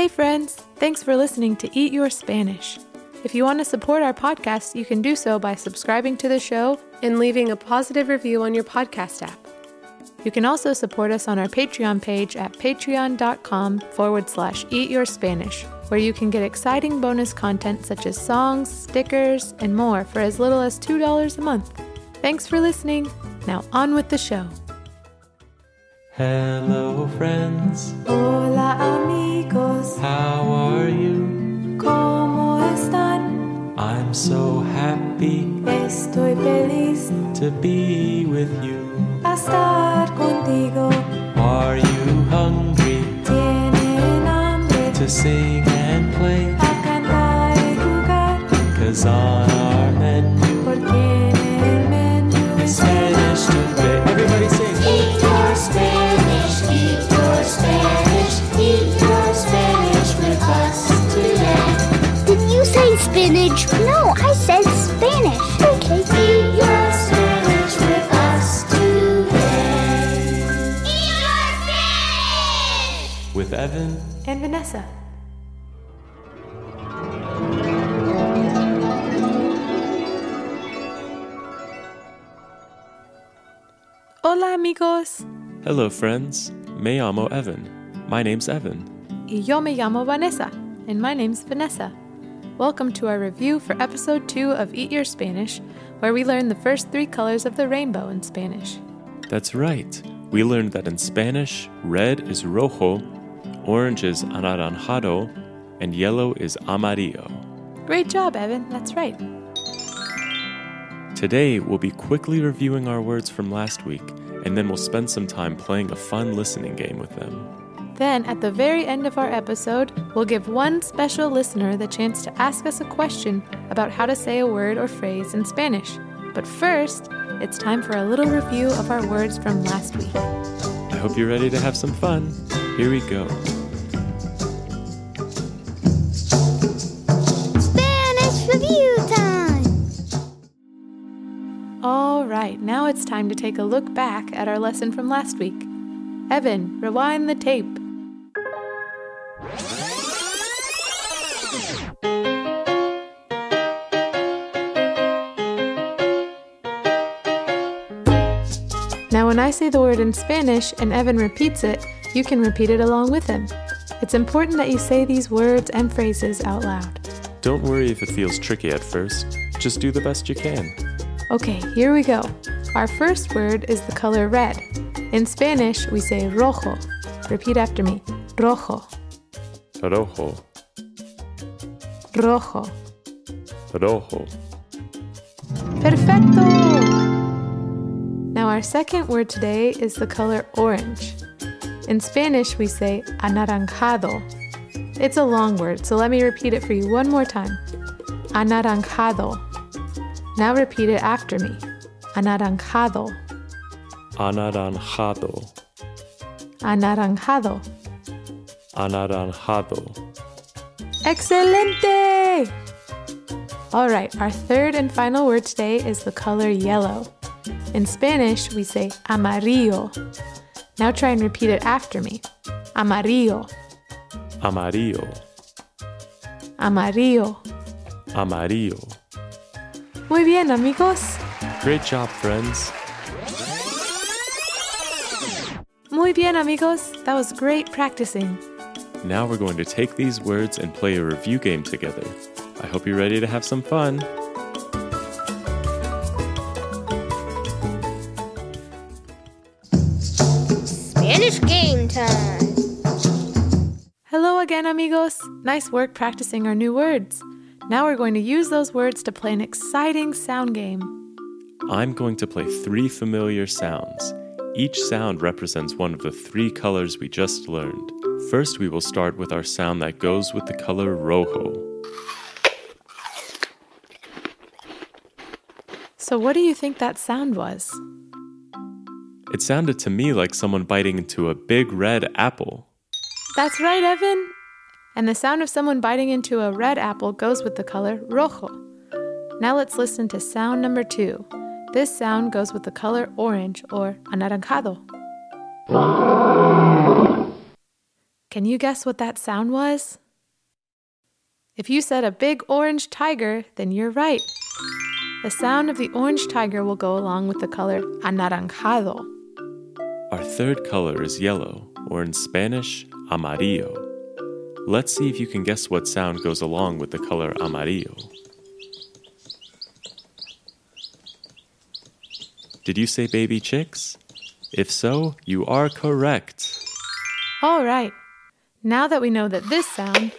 Hey, friends! Thanks for listening to Eat Your Spanish. If you want to support our podcast, you can do so by subscribing to the show and leaving a positive review on your podcast app. You can also support us on our Patreon page at patreon.com forward slash eat your Spanish, where you can get exciting bonus content such as songs, stickers, and more for as little as $2 a month. Thanks for listening. Now on with the show. Hello, friends. Hola, amigos. How are you? ¿Cómo están? I'm so happy Estoy feliz to be with you. a estar contigo. Are you hungry Tienen hambre to sing and play? a cantar y jugar. Cause on our menu Porque en el menú spinach? No, I said Spanish. Okay. Eat your Spanish with us today. Eat your Spanish! With Evan. and Vanessa. Hola amigos, Hello, friends. Me llamo Evan. My name's Evan. y yo me llamo Vanessa, and my name's Vanessa. Welcome to our review for episode 2 of Eat Your Spanish, where we learn the first three colors of the rainbow in Spanish. That's right. We learned that in Spanish, red is rojo, orange is anaranjado, and yellow is amarillo. Great job, Evan, that's right. Today, we'll be quickly reviewing our words from last week, and then we'll spend some time playing a fun listening game with them. Then, at the very end of our episode, we'll give one special listener the chance to ask us a question about how to say a word or phrase in Spanish. But first, it's time for a little review of our words from last week. I hope you're ready to have some fun. Here we go. Spanish review time. All right, now it's time to take a look back at our lesson from last week. Evan, rewind the tape. Say the word in Spanish and Evan repeats it, you can repeat it along with him. It's important that you say these words and phrases out loud. Don't worry if it feels tricky at first, just do the best you can. Okay, here we go. Our first word is the color red. In Spanish, we say rojo. Repeat after me rojo, Rojo, rojo. rojo. Perfecto! Now, our second word today is the color orange. In Spanish, we say anaranjado. It's a long word, so let me repeat it for you one more time. Anaranjado. Now repeat it after me. Anaranjado. Anaranjado, Anaranjado. anaranjado. Excelente! All right, our third and final word today is the color yellow. In Spanish, we say amarillo. Now try and repeat it after me. Amarillo, Amarillo, amarillo. amarillo. Muy bien, amigos. Great job, friends. Muy bien, amigos. That was great practicing. Now we're going to take these words and play a review game together. I hope you're ready to have some fun. Time. Hello again, amigos. Nice work practicing our new words. Now we're going to use those words to play an exciting sound game. I'm going to play three familiar sounds. Each sound represents one of the three colors we just learned. First, we will start with our sound that goes with the color rojo. So, what do you think that sound was? It sounded to me like someone biting into a big red apple. That's right, Evan. And the sound of someone biting into a red apple goes with the color rojo. Now let's listen to sound number two. This sound goes with the color orange or anaranjado. Can you guess what that sound was? If you said a big orange tiger, then you're right. The sound of the orange tiger will go along with the color anaranjado. Our third color is yellow, or in Spanish, amarillo. Let's see if you can guess what sound goes along with the color amarillo. Did you say baby chicks? If so, you are correct. All right. Now that we know that this sound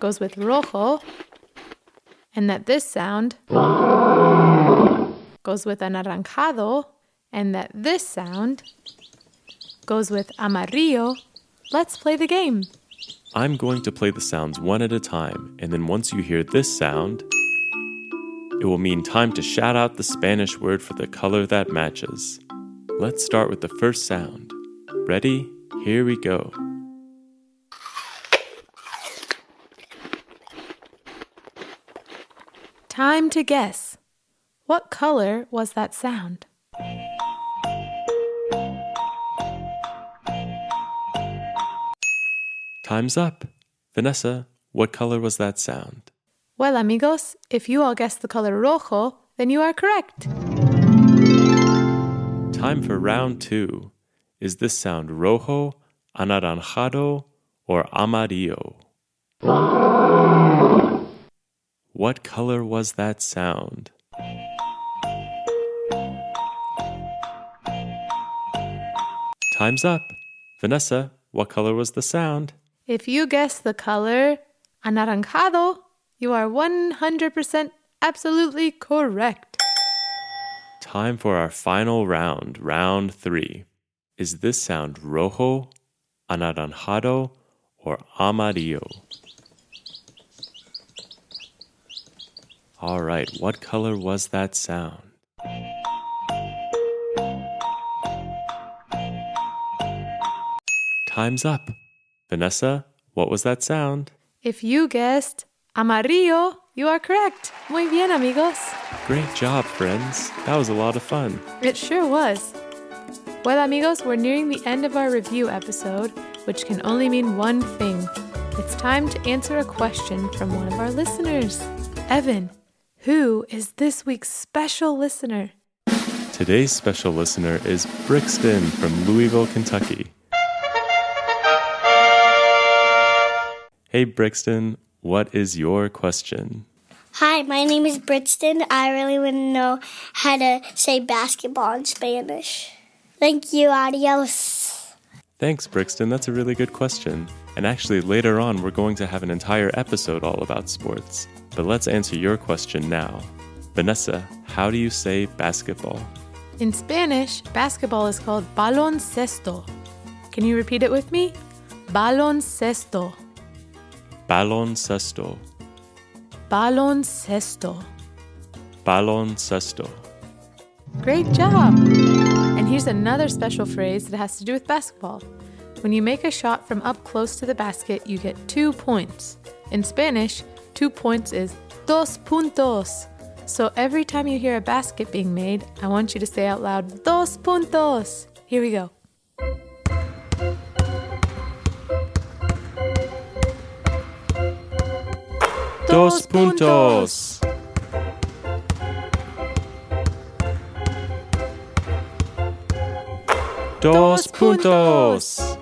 goes with rojo and that this sound goes with anaranjado and that this sound goes with amarillo, let's play the game. I'm going to play the sounds one at a time, and then once you hear this sound, it will mean time to shout out the Spanish word for the color that matches. Let's start with the first sound. Ready? Here we go. Time to guess. What color was that sound? Time's up. Vanessa, what color was that sound? Well, amigos, if you all guessed the color rojo, then you are correct. Time for round two. Is this sound rojo, anaranjado, or amarillo? What color was that sound? Time's up. Vanessa, what color was the sound? If you guess the color anaranjado, you are 100% absolutely correct. Time for our final round, round three. Is this sound rojo, anaranjado, or amarillo? All right, what color was that sound? Time's up. Vanessa, what was that sound? If you guessed amarillo, you are correct. Muy bien, amigos. Great job, friends. That was a lot of fun. It sure was. Well, amigos, we're nearing the end of our review episode, which can only mean one thing. It's time to answer a question from one of our listeners. Evan, who is this week's special listener? Today's special listener is Brixton from Louisville, Kentucky. Hey, Brixton, what is your question? Hi, my name is Brixton. I really want to know how to say basketball in Spanish. Thank you. Adios. Thanks, Brixton. That's a really good question. And actually, later on, we're going to have an entire episode all about sports. But let's answer your question now. Vanessa, how do you say basketball? In Spanish, basketball is called baloncesto. Can you repeat it with me? Baloncesto. Baloncesto. Baloncesto. Baloncesto. Great job! And here's another special phrase that has to do with basketball. When you make a shot from up close to the basket, you get two points. In Spanish, two points is dos puntos. So every time you hear a basket being made, I want you to say out loud, dos puntos. Here we go. Dos puntos. Dos puntos.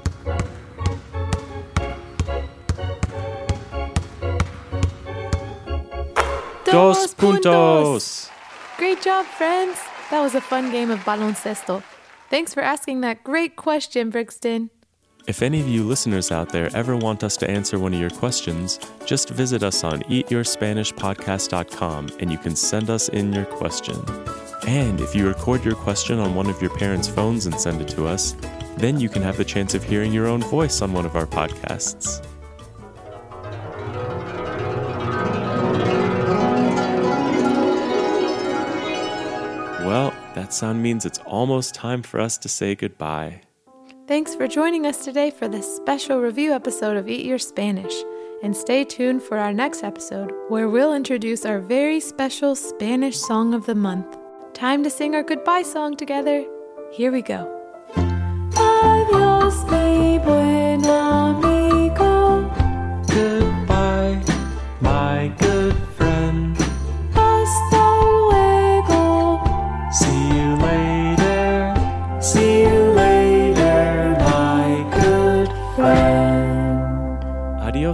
Dos puntos. Great job, friends! That was a fun game of baloncesto. Thanks for asking that great question, Brixton. If any of you listeners out there ever want us to answer one of your questions, just visit us on eatyourspanishpodcast.com and you can send us in your question. And if you record your question on one of your parents' phones and send it to us, then you can have the chance of hearing your own voice on one of our podcasts. Well, that sound means it's almost time for us to say goodbye. Thanks for joining us today for this special review episode of Eat Your Spanish. And stay tuned for our next episode, where we'll introduce our very special Spanish song of the month. Time to sing our goodbye song together. Here we go. Adios,